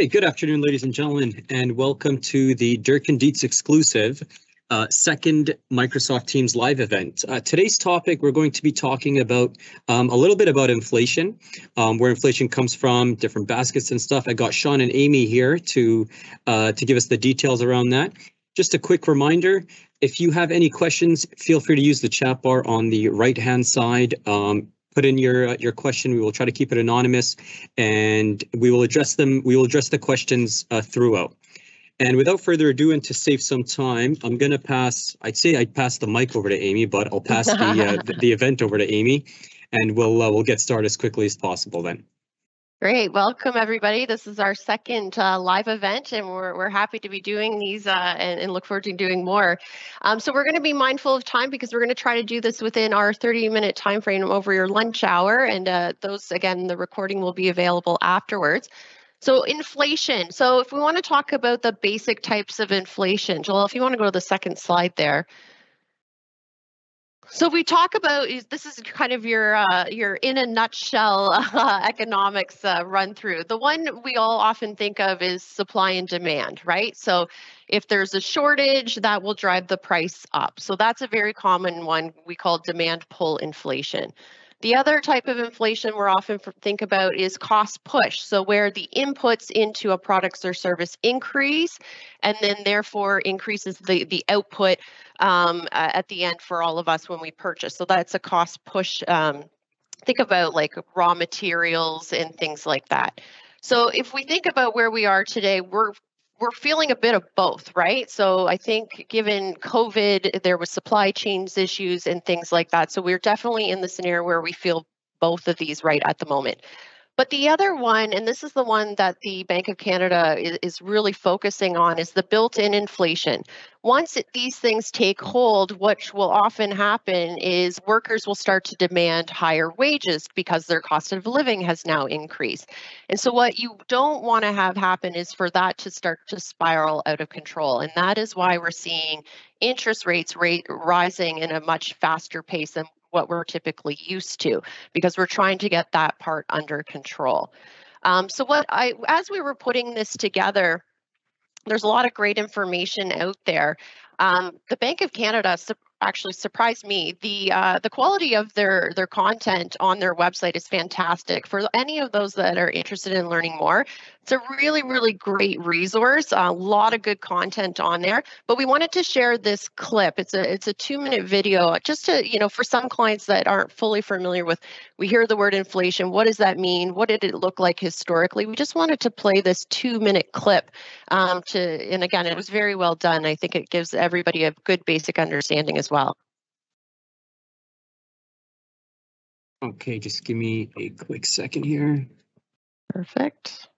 Hey, good afternoon, ladies and gentlemen, and welcome to the Dirk and Dietz exclusive uh, second Microsoft Teams live event. Uh, today's topic, we're going to be talking about um, a little bit about inflation, um, where inflation comes from, different baskets and stuff. I got Sean and Amy here to uh, to give us the details around that. Just a quick reminder, if you have any questions, feel free to use the chat bar on the right-hand side. Um, put in your uh, your question. We will try to keep it anonymous, and we will address them. We will address the questions uh, throughout. And without further ado, and to save some time, I'm going to pass. I'd say I'd pass the mic over to Amy, but I'll pass the uh, the, the, event over to Amy, and we'll uh, we'll get started as quickly as possible. Then. Great. Welcome, everybody. This is our second uh, live event, and we're, we're happy to be doing these uh, and, and, look forward to doing more. Um, so we're going to be mindful of time because we're going to try to do this within our 30-minute time frame over your lunch hour, and uh, those, again, the recording will be available afterwards. So inflation. So if we want to talk about the basic types of inflation, Joel, if you want to go to the second slide there. So we talk about this is kind of your uh, your in a nutshell uh, economics uh, run through. The one we all often think of is supply and demand, right? So if there's a shortage, that will drive the price up. So that's a very common one we call demand pull inflation. The other type of inflation we're often think about is cost push. So where the inputs into a product or service increase and then therefore increases the, the output um, at the end for all of us when we purchase. So that's a cost push. Um, think about like raw materials and things like that. So if we think about where we are today, we're we're feeling a bit of both, right? So I think given COVID, there was supply chains issues and things like that. So we're definitely in the scenario where we feel both of these right at the moment. But the other one, and this is the one that the Bank of Canada is, is really focusing on, is the built in inflation. Once it, these things take hold, what will often happen is workers will start to demand higher wages because their cost of living has now increased. And so, what you don't want to have happen is for that to start to spiral out of control. And that is why we're seeing interest rates rate rising in a much faster pace than what we're typically used to because we're trying to get that part under control. Um, so what I, as we were putting this together, there's a lot of great information out there. Um, the Bank of Canada actually surprised me. The uh, the quality of their their content on their website is fantastic. For any of those that are interested in learning more, it's a really really great resource. A lot of good content on there. But we wanted to share this clip. It's a it's a two minute video just to you know for some clients that aren't fully familiar with. We hear the word inflation. What does that mean? What did it look like historically? We just wanted to play this two minute clip um, to and again it was very well done. I think it gives everybody a good basic understanding as well. Okay, just give me a quick second here. Perfect.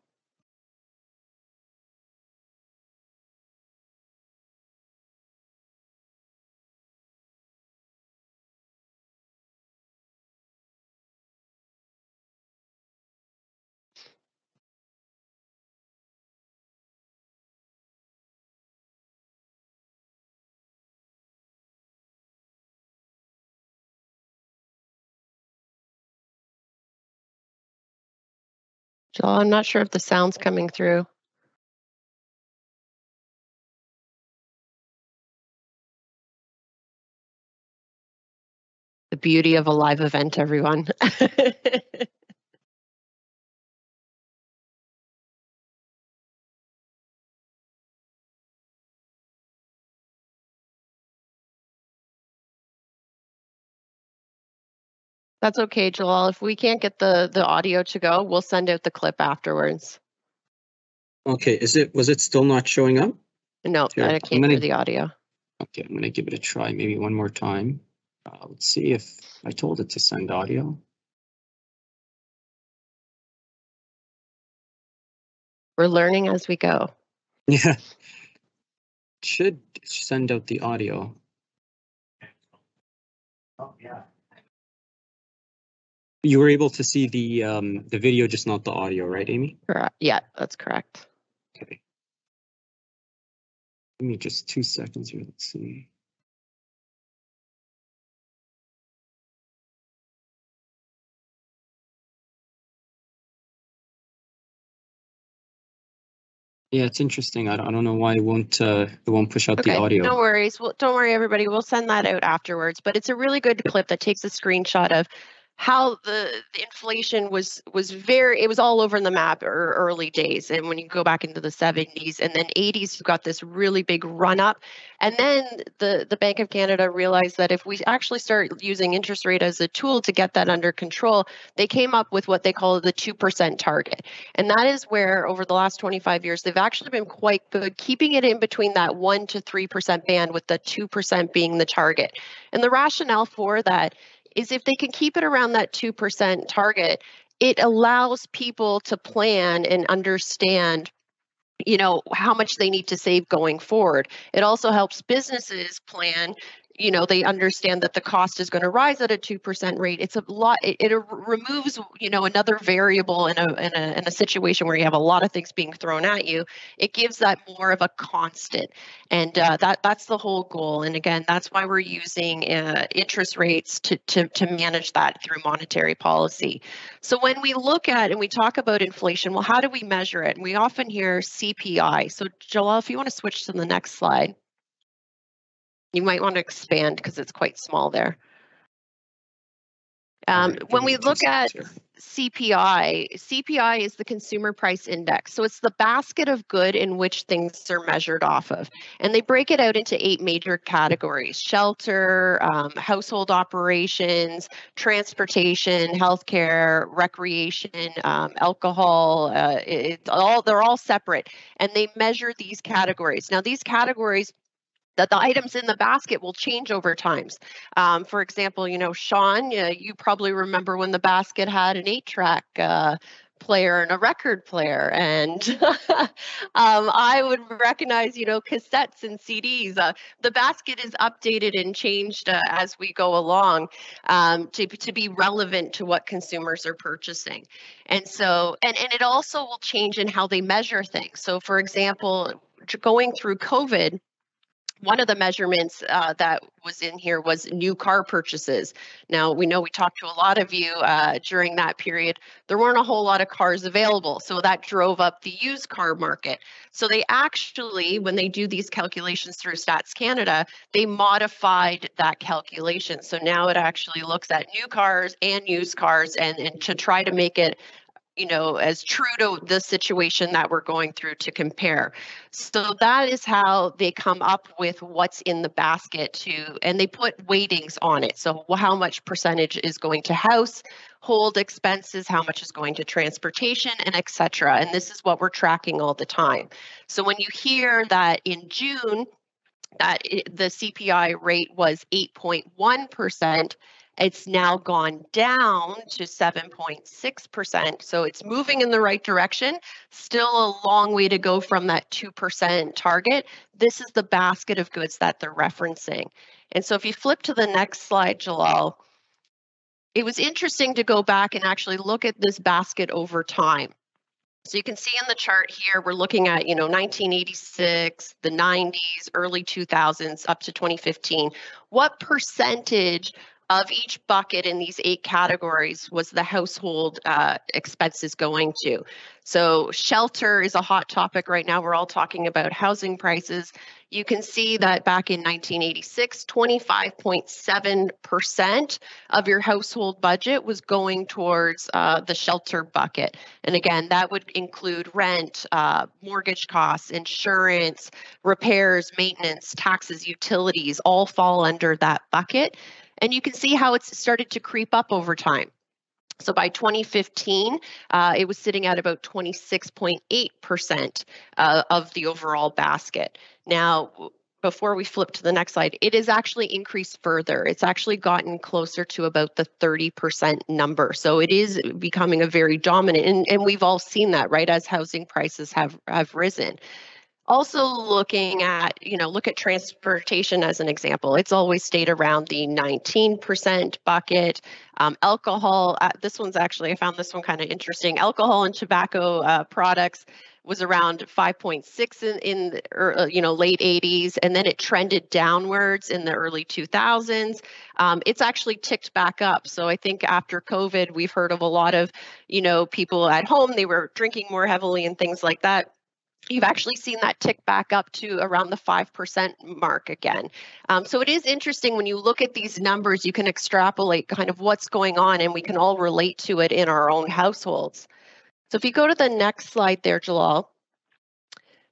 Joel, I'm not sure if the sound's coming through. The beauty of a live event, everyone. That's okay, Joel. If we can't get the the audio to go, we'll send out the clip afterwards. Okay, is it was it still not showing up? No, Here, I can't gonna, hear the audio. Okay, I'm gonna give it a try, maybe one more time. Uh, let's see if I told it to send audio. We're learning as we go. Yeah, should send out the audio. Oh yeah. You were able to see the um, the video, just not the audio, right, Amy? Correct. Yeah, that's correct. Okay. Give me just two seconds here. Let's see. Yeah, it's interesting. I don't, I don't know why it won't uh, it won't push out Okay, the audio. no worries. Well, don't worry, everybody. We'll send that out afterwards. But it's a really good clip that takes a screenshot of how the, the inflation was was very it was all over the map or early days and when you go back into the 70s and then 80s you got this really big run up. And then the the bank of canada realized that if we actually start using interest rate as a tool to get that under control they came up with what they call the 2% target. And that is where over the last 25 years they've actually been quite good keeping it in between that 1 to 3% band with the 2% being the target. And the rationale for that is if they can keep it around that 2% target, it allows people to plan and understand you know how much they need to save going forward. It also helps businesses plan you know they understand that the cost is going to rise at a 2% rate. It's a lot it, it removes you know another variable in a, in a in a situation where you have a lot of things being thrown at you. It gives that more of a constant. And uh, that that's the whole goal. And again that's why we're using uh, interest rates to, to to manage that through monetary policy. So when we look at and we talk about inflation well how do we measure it? And we often hear cpi so joel if you want to switch to the next slide you might want to expand because it's quite small there. Um, when we look at here. CPI, CPI is the consumer price index. So it's the basket of good in which things are measured off of. And they break it out into eight major categories shelter, um, household operations, transportation, healthcare, recreation, um, alcohol. Uh, it, it's all, they're all separate. And they measure these categories. Now, these categories that the items in the basket will change over times. Um, for example, you know, Sean, uh, you probably remember when the basket had an eight track uh, player and a record player. And um, I would recognize, you know, cassettes and CDs. Uh, the basket is updated and changed uh, as we go along um, to, to be relevant to what consumers are purchasing. And so, and, and it also will change in how they measure things. So, for example, going through COVID, one of the measurements uh, that was in here was new car purchases. Now, we know we talked to a lot of you uh, during that period. There weren't a whole lot of cars available, so that drove up the used car market. So, they actually, when they do these calculations through Stats Canada, they modified that calculation. So now it actually looks at new cars and used cars and, and to try to make it you know, as true to the situation that we're going through to compare. So that is how they come up with what's in the basket to, and they put weightings on it. So how much percentage is going to house, hold expenses, how much is going to transportation, and etc. And this is what we're tracking all the time. So when you hear that in June, that the CPI rate was 8.1%, it's now gone down to 7.6%. So it's moving in the right direction. Still a long way to go from that 2% target. This is the basket of goods that they're referencing. And so if you flip to the next slide, Jalal, it was interesting to go back and actually look at this basket over time. So you can see in the chart here, we're looking at, you know, 1986, the 90s, early 2000s, up to 2015. What percentage of each bucket in these eight categories was the household uh, expenses going to. So, shelter is a hot topic right now. We're all talking about housing prices. You can see that back in 1986, 25.7% of your household budget was going towards uh, the shelter bucket. And again, that would include rent, uh, mortgage costs, insurance, repairs, maintenance, taxes, utilities, all fall under that bucket. And you can see how it's started to creep up over time. So by 2015, uh, it was sitting at about 26.8% uh, of the overall basket. Now, before we flip to the next slide, it has actually increased further. It's actually gotten closer to about the 30% number. So it is becoming a very dominant, and, and we've all seen that, right, as housing prices have, have risen also looking at you know look at transportation as an example. It's always stayed around the 19% bucket. Um, alcohol uh, this one's actually i found this one kind of interesting. Alcohol and tobacco uh, products was around 5.6 in, in the, er, you know late 80s and then it trended downwards in the early 2000s um, it's actually ticked back up. So i think after covid we've heard of a lot of you know people at home they were drinking more heavily and things like that you've actually seen that tick back up to around the 5% mark again. Um, so it is interesting when you look at these numbers, you can extrapolate kind of what's going on and we can all relate to it in our own households. So if you go to the next slide there, Jalal,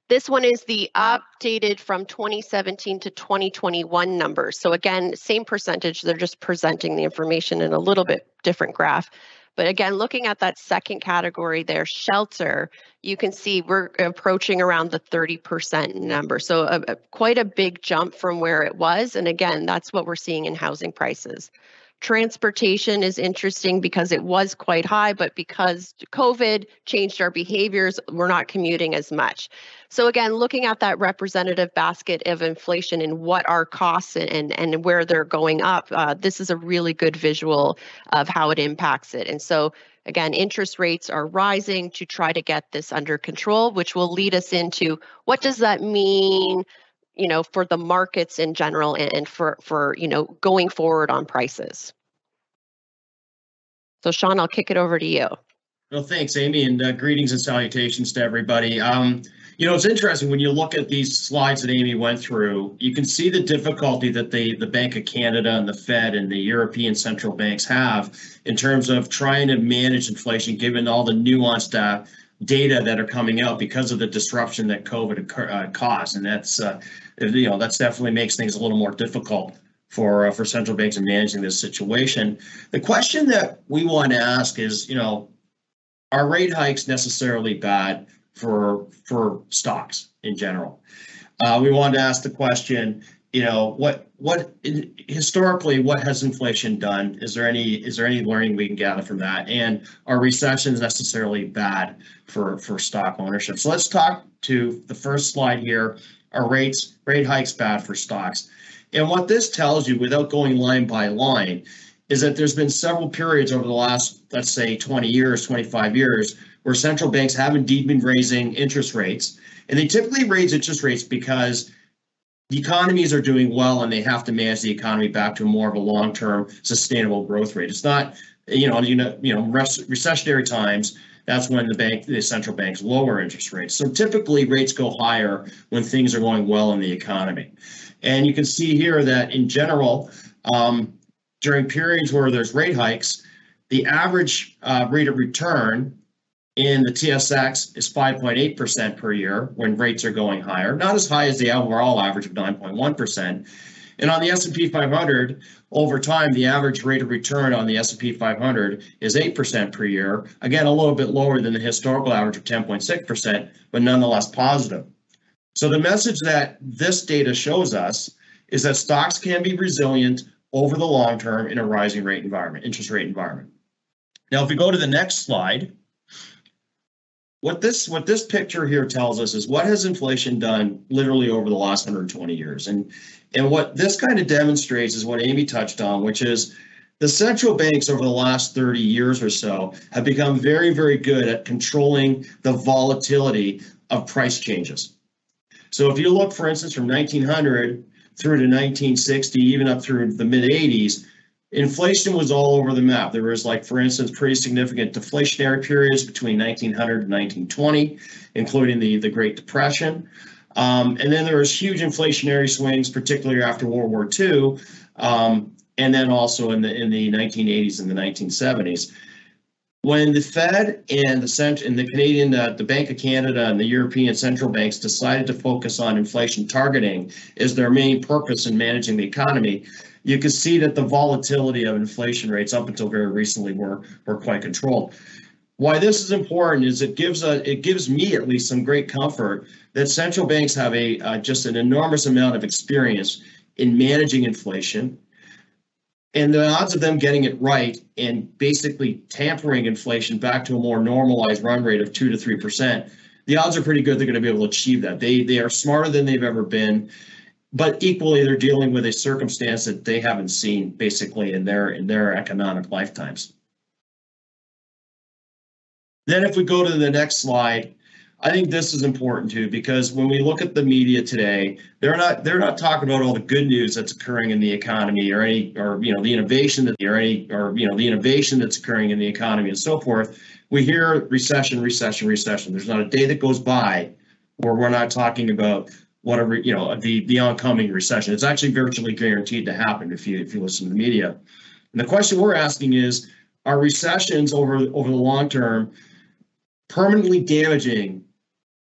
this one is the updated from 2017 to 2021 numbers. So again, same percentage, they're just presenting the information in a little bit different graph. But again, looking at that second category there, shelter, you can see we're approaching around the 30% number. So a, a, quite a big jump from where it was. And again, that's what we're seeing in housing prices. Transportation is interesting because it was quite high, but because COVID changed our behaviors, we're not commuting as much. So again, looking at that representative basket of inflation and what our costs and, and where they're going up, uh, this is a really good visual of how it impacts it. And so again, interest rates are rising to try to get this under control, which will lead us into what does that mean you know, for the markets in general and for, for, you know, going forward on prices. So Sean, I'll kick it over to you. Well, thanks, Amy, and uh, greetings and salutations to everybody. Um, you know, it's interesting when you look at these slides that Amy went through, you can see the difficulty that the, the Bank of Canada and the Fed and the European central banks have in terms of trying to manage inflation, given all the nuanced uh, data that are coming out because of the disruption that COVID uh, caused. And that's, uh, you know, that's definitely makes things a little more difficult for uh, for central banks in managing this situation. The question that we want to ask is, you know, are rate hikes necessarily bad for for stocks in general? Uh, we wanted to ask the question, you know, what what historically what has inflation done? Is there any is there any learning we can gather from that? And are recessions necessarily bad for for stock ownership? So let's talk to the first slide here. Are rates rate hikes bad for stocks? And what this tells you, without going line by line, is that there's been several periods over the last, let's say, 20 years, 25 years, where central banks have indeed been raising interest rates. And they typically raise interest rates because the economies are doing well and they have to manage the economy back to more of a long-term sustainable growth rate. It's not, you know, you know, you know, recessionary times. That's when the bank, the central banks lower interest rates. So typically rates go higher when things are going well in the economy. And you can see here that in general, um, during periods where there's rate hikes, the average uh, rate of return in the TSX is 5.8% per year when rates are going higher, not as high as the overall average of 9.1%. And on the S&P 500, over time, the average rate of return on the S&P 500 is 8% per year. Again, a little bit lower than the historical average of 10.6%, but nonetheless positive. So the message that this data shows us is that stocks can be resilient over the long term in a rising rate environment, interest rate environment. Now, if we go to the next slide, what this what this picture here tells us is what has inflation done literally over the last 120 years, and and what this kind of demonstrates is what Amy touched on, which is the central banks over the last 30 years or so have become very very good at controlling the volatility of price changes. So if you look, for instance, from 1900 through to 1960, even up through the mid 80s, inflation was all over the map. There was, like, for instance, pretty significant deflationary periods between 1900 and 1920, including the, the Great Depression. Um, and then there was huge inflationary swings, particularly after World War II, um, and then also in the in the 1980s and the 1970s when the Fed and the cent and the Canadian, uh, the Bank of Canada and the European central banks decided to focus on inflation targeting as their main purpose in managing the economy, you can see that the volatility of inflation rates up until very recently were were quite controlled. Why this is important is it gives a it gives me at least some great comfort that central banks have a uh, just an enormous amount of experience in managing inflation and the odds of them getting it right and basically tampering inflation back to a more normalized run rate of two to three percent, the odds are pretty good they're going to be able to achieve that. They they are smarter than they've ever been, but equally they're dealing with a circumstance that they haven't seen basically in their in their economic lifetimes. Then if we go to the next slide, I think this is important too because when we look at the media today, they're not they're not talking about all the good news that's occurring in the economy or any or you know the innovation that or any or you know the innovation that's occurring in the economy and so forth. We hear recession, recession, recession. There's not a day that goes by where we're not talking about whatever, you know, the, the oncoming recession. It's actually virtually guaranteed to happen if you, if you listen to the media. And the question we're asking is, are recessions over, over the long term permanently damaging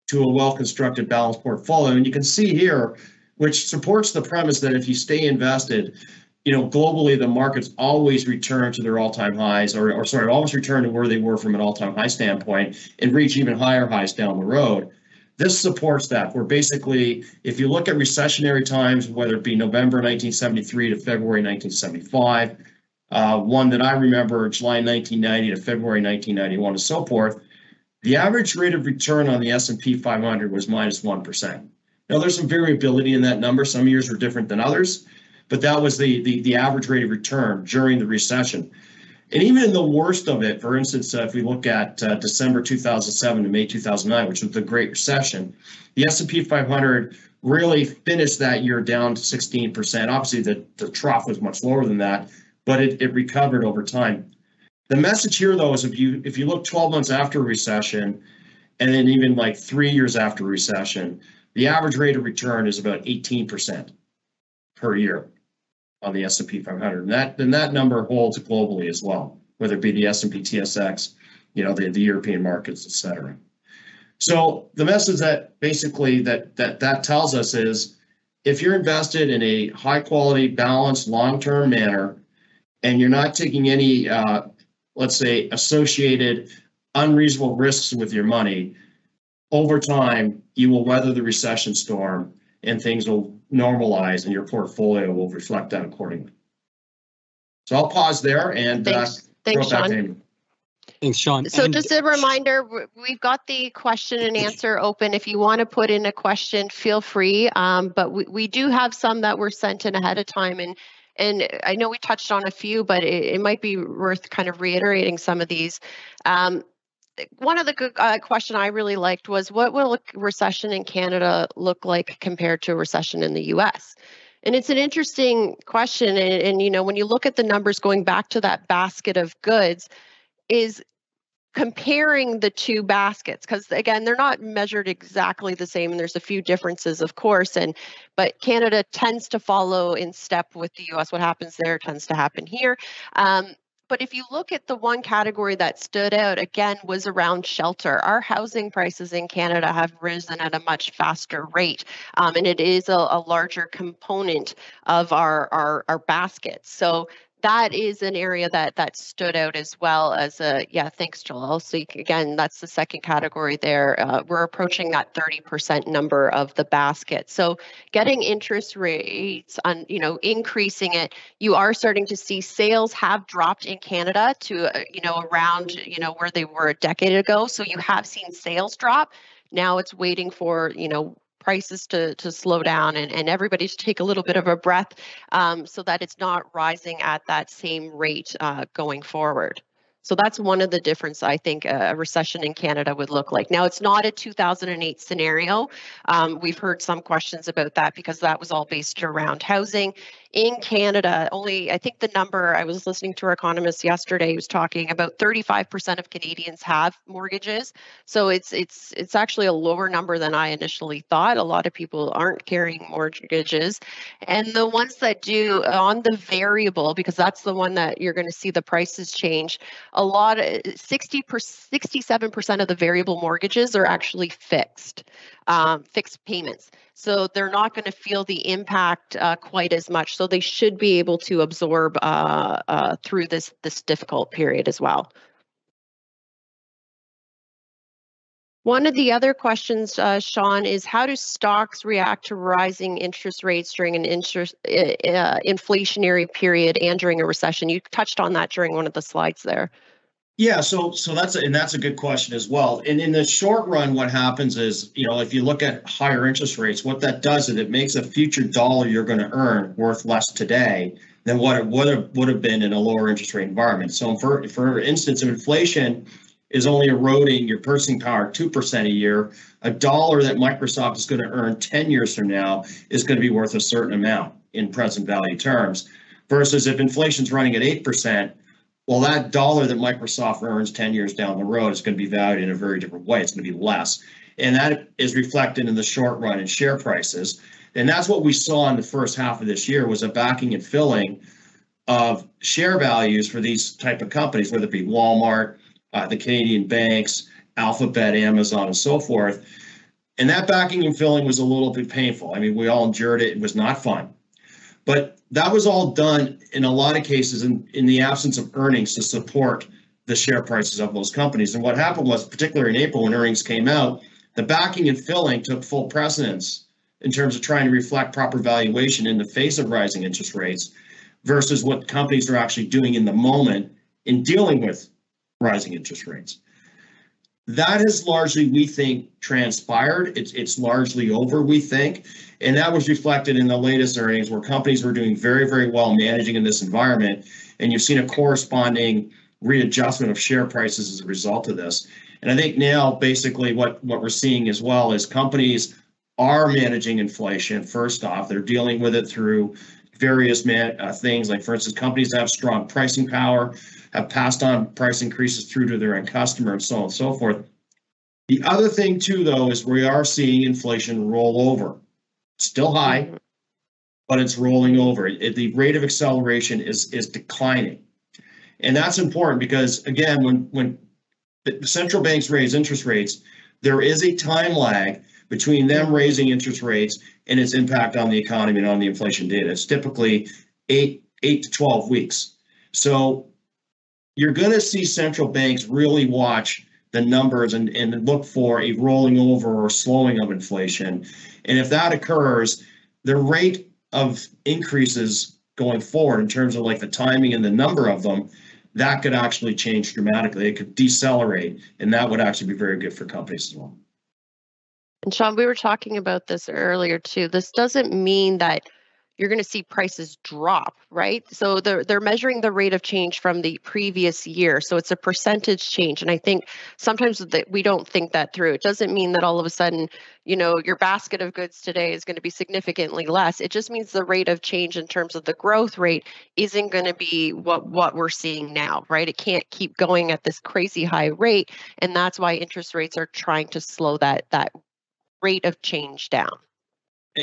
to a well-constructed balanced portfolio? And you can see here, which supports the premise that if you stay invested, you know, globally, the markets always return to their all-time highs, or, or sorry, always return to where they were from an all-time high standpoint and reach even higher highs down the road. This supports that. Where basically, if you look at recessionary times, whether it be November 1973 to February 1975, uh, one that I remember, July 1990 to February 1991, and so forth, the average rate of return on the S&P 500 was minus 1. Now, there's some variability in that number. Some years were different than others, but that was the, the, the average rate of return during the recession. And even in the worst of it, for instance, uh, if we look at uh, December 2007 to May 2009, which was the Great Recession, the S&P 500 really finished that year down to 16%. Obviously, the, the trough was much lower than that, but it, it recovered over time. The message here, though, is if you if you look 12 months after a recession, and then even like three years after recession, the average rate of return is about 18% per year on the S&P 500. And that then that number holds globally as well, whether it be the S&P TSX, you know, the, the European markets, et cetera. So the message that basically that that that tells us is if you're invested in a high quality, balanced, long-term manner, and you're not taking any, uh, let's say, associated unreasonable risks with your money, over time you will weather the recession storm and things will normalize and your portfolio will reflect that accordingly. So I'll pause there and Thanks, uh, thanks, throw it back to Sean. Amy. Thanks, Sean. So And- just a reminder, we've got the question and answer open. If you want to put in a question, feel free. Um, but we, we do have some that were sent in ahead of time and and I know we touched on a few, but it, it might be worth kind of reiterating some of these. Um, one of the good uh, question I really liked was what will a recession in Canada look like compared to a recession in the US? And it's an interesting question. And, and you know, when you look at the numbers going back to that basket of goods, is comparing the two baskets because again they're not measured exactly the same and there's a few differences of course and but canada tends to follow in step with the us what happens there tends to happen here um, but if you look at the one category that stood out again was around shelter. Our housing prices in canada have risen at a much faster rate um, and it is a, a larger component of our, our our baskets so that is an area that that stood out as well as a yeah thanks joel. So again that's the second category there. Uh, we're approaching that 30% number of the basket. So getting interest rates on you know increasing it you are starting to see sales have dropped in canada to uh, you know around you know where they were a decade ago. So you have seen sales drop. Now it's waiting for you know prices to to slow down and, and everybody to take a little bit of a breath um, so that it's not rising at that same rate uh, going forward. So that's one of the difference I think a recession in Canada would look like. Now it's not a 2008 scenario. Um, we've heard some questions about that because that was all based around housing. In Canada, only I think the number I was listening to our economist yesterday was talking about 35% of Canadians have mortgages. So it's it's it's actually a lower number than I initially thought. A lot of people aren't carrying mortgages. And the ones that do on the variable, because that's the one that you're going to see the prices change, a lot of 60 per, 67% of the variable mortgages are actually fixed, um, fixed payments. So they're not going to feel the impact uh, quite as much. So they should be able to absorb uh, uh, through this this difficult period as well. One of the other questions, uh, Sean, is how do stocks react to rising interest rates during an interest uh, inflationary period and during a recession? You touched on that during one of the slides there. Yeah, so so that's a, and that's a good question as well. And in the short run, what happens is, you know, if you look at higher interest rates, what that does is it makes a future dollar you're going to earn worth less today than what it would have would have been in a lower interest rate environment. So for for instance, if inflation is only eroding your purchasing power 2% a year, a dollar that Microsoft is going to earn 10 years from now is going to be worth a certain amount in present value terms. Versus if inflation's running at 8%, well, that dollar that Microsoft earns 10 years down the road is going to be valued in a very different way. It's going to be less. And that is reflected in the short run in share prices. And that's what we saw in the first half of this year was a backing and filling of share values for these type of companies, whether it be Walmart, uh, the Canadian banks, Alphabet, Amazon, and so forth. And that backing and filling was a little bit painful. I mean, we all endured it. It was not fun. But that was all done in a lot of cases in, in the absence of earnings to support the share prices of those companies. And what happened was, particularly in April when earnings came out, the backing and filling took full precedence in terms of trying to reflect proper valuation in the face of rising interest rates versus what companies are actually doing in the moment in dealing with rising interest rates. That has largely, we think, transpired. It's it's largely over, we think. And that was reflected in the latest earnings where companies were doing very, very well managing in this environment. And you've seen a corresponding readjustment of share prices as a result of this. And I think now basically what, what we're seeing as well is companies are managing inflation. First off, they're dealing with it through various uh, things like, for instance, companies that have strong pricing power have passed on price increases through to their end customer and so on and so forth. The other thing, too, though, is we are seeing inflation roll over. Still high, but it's rolling over. It, the rate of acceleration is, is declining. And that's important because, again, when, when the central banks raise interest rates, there is a time lag between them raising interest rates and its impact on the economy and on the inflation data. It's typically eight, eight to 12 weeks. So you're going to see central banks really watch the numbers and, and look for a rolling over or slowing of inflation. And if that occurs, the rate of increases going forward in terms of like the timing and the number of them, that could actually change dramatically. It could decelerate, and that would actually be very good for companies as well. And Sean, we were talking about this earlier too. This doesn't mean that you're going to see prices drop, right? So they're they're measuring the rate of change from the previous year. So it's a percentage change. And I think sometimes that we don't think that through. It doesn't mean that all of a sudden, you know, your basket of goods today is going to be significantly less. It just means the rate of change in terms of the growth rate isn't going to be what what we're seeing now, right? It can't keep going at this crazy high rate. And that's why interest rates are trying to slow that that rate of change down.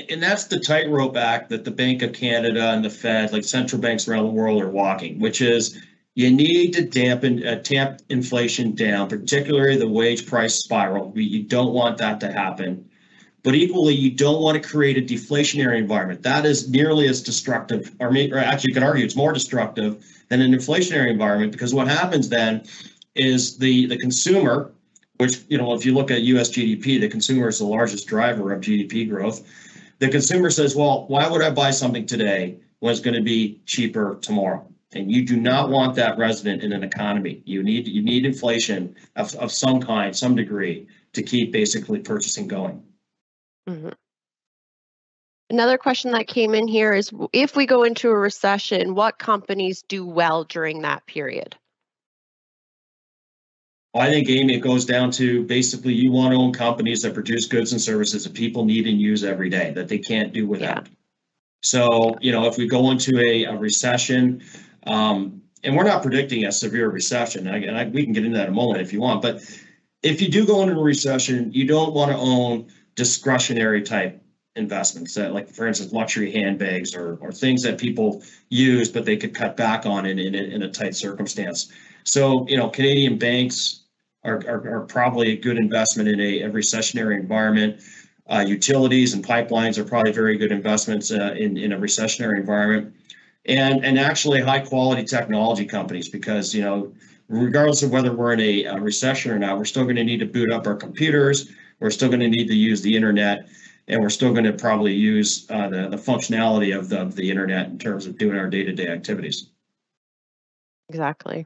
And that's the tightrope act that the Bank of Canada and the Fed, like central banks around the world, are walking, which is you need to dampen, uh, tamp inflation down, particularly the wage price spiral. You don't want that to happen. But equally, you don't want to create a deflationary environment. That is nearly as destructive, or, or actually, you could argue it's more destructive than an inflationary environment because what happens then is the, the consumer, which, you know, if you look at US GDP, the consumer is the largest driver of GDP growth the consumer says, well, why would I buy something today when it's going to be cheaper tomorrow? And you do not want that resident in an economy. You need you need inflation of, of some kind, some degree, to keep basically purchasing going. Mm-hmm. Another question that came in here is if we go into a recession, what companies do well during that period? I think, Amy, it goes down to basically you want to own companies that produce goods and services that people need and use every day that they can't do without. Yeah. So, you know, if we go into a, a recession, um, and we're not predicting a severe recession, and I, we can get into that in a moment if you want, but if you do go into a recession, you don't want to own discretionary type investments that like for instance luxury handbags or, or things that people use but they could cut back on in, in, in a tight circumstance so you know canadian banks are, are, are probably a good investment in a, a recessionary environment. Uh, utilities and pipelines are probably very good investments uh, in, in a recessionary environment. And, and actually high quality technology companies because, you know, regardless of whether we're in a, a recession or not, we're still going to need to boot up our computers. We're still going to need to use the internet and we're still going to probably use uh, the, the functionality of the, of the internet in terms of doing our day-to-day activities. Exactly.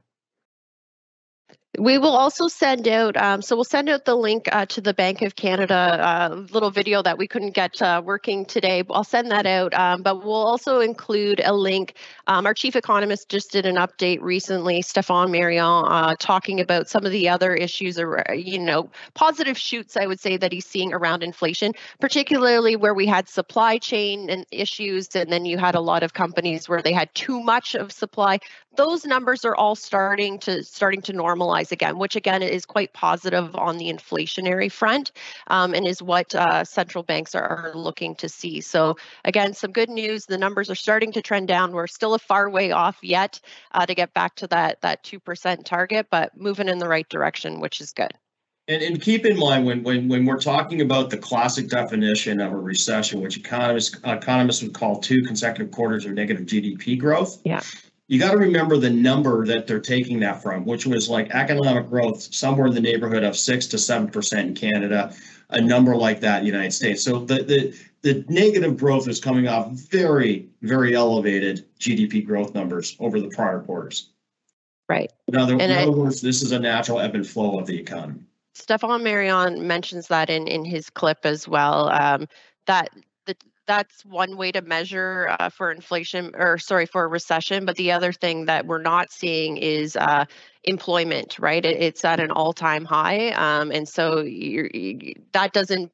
We will also send out, um, so we'll send out the link uh, to the Bank of Canada uh, little video that we couldn't get uh, working today. I'll send that out, um, but we'll also include a link. Um, our chief economist just did an update recently, Stéphane Marion, uh, talking about some of the other issues, or you know, positive shoots I would say that he's seeing around inflation, particularly where we had supply chain and issues, and then you had a lot of companies where they had too much of supply those numbers are all starting to starting to normalize again, which again is quite positive on the inflationary front, um, and is what uh, central banks are, are looking to see. So again, some good news. The numbers are starting to trend down. We're still a far way off yet uh, to get back to that that two percent target, but moving in the right direction, which is good. And, and keep in mind when, when when we're talking about the classic definition of a recession, which economists economists would call two consecutive quarters of negative GDP growth. Yeah. You got to remember the number that they're taking that from, which was like economic growth somewhere in the neighborhood of six to seven percent in Canada, a number like that in the United States. So the the the negative growth is coming off very very elevated GDP growth numbers over the prior quarters. Right. In other, in I, words, this is a natural ebb and flow of the economy. Stéphane Marion mentions that in, in his clip as well. Um, that that's one way to measure uh, for inflation, or sorry, for a recession. But the other thing that we're not seeing is uh, employment. Right, it, it's at an all-time high, um, and so you, that doesn't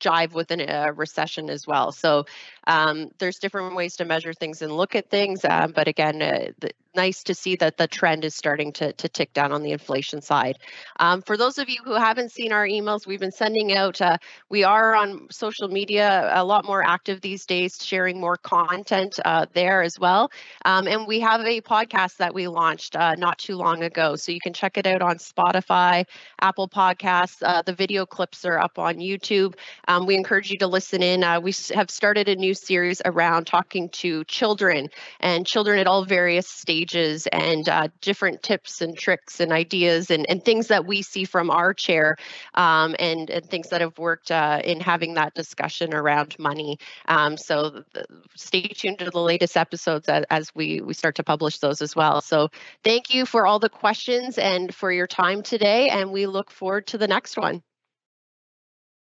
jive with a uh, recession as well. So um, there's different ways to measure things and look at things. Um, but again, uh, the, nice to see that the trend is starting to, to tick down on the inflation side. Um, for those of you who haven't seen our emails, we've been sending out, uh, we are on social media a lot more active these days, sharing more content uh, there as well. Um, and we have a podcast that we launched uh, not too long ago. So you can check it out on Spotify, Apple Podcasts. Uh, the video clips are up on YouTube. Um, we encourage you to listen in. Uh, we have started a new series around talking to children and children at all various stages and uh, different tips and tricks and ideas and, and things that we see from our chair um, and, and things that have worked uh, in having that discussion around money. Um, so the, stay tuned to the latest episodes as, as we, we start to publish those as well. So thank you for all the questions and for your time today. And we look forward to the next one.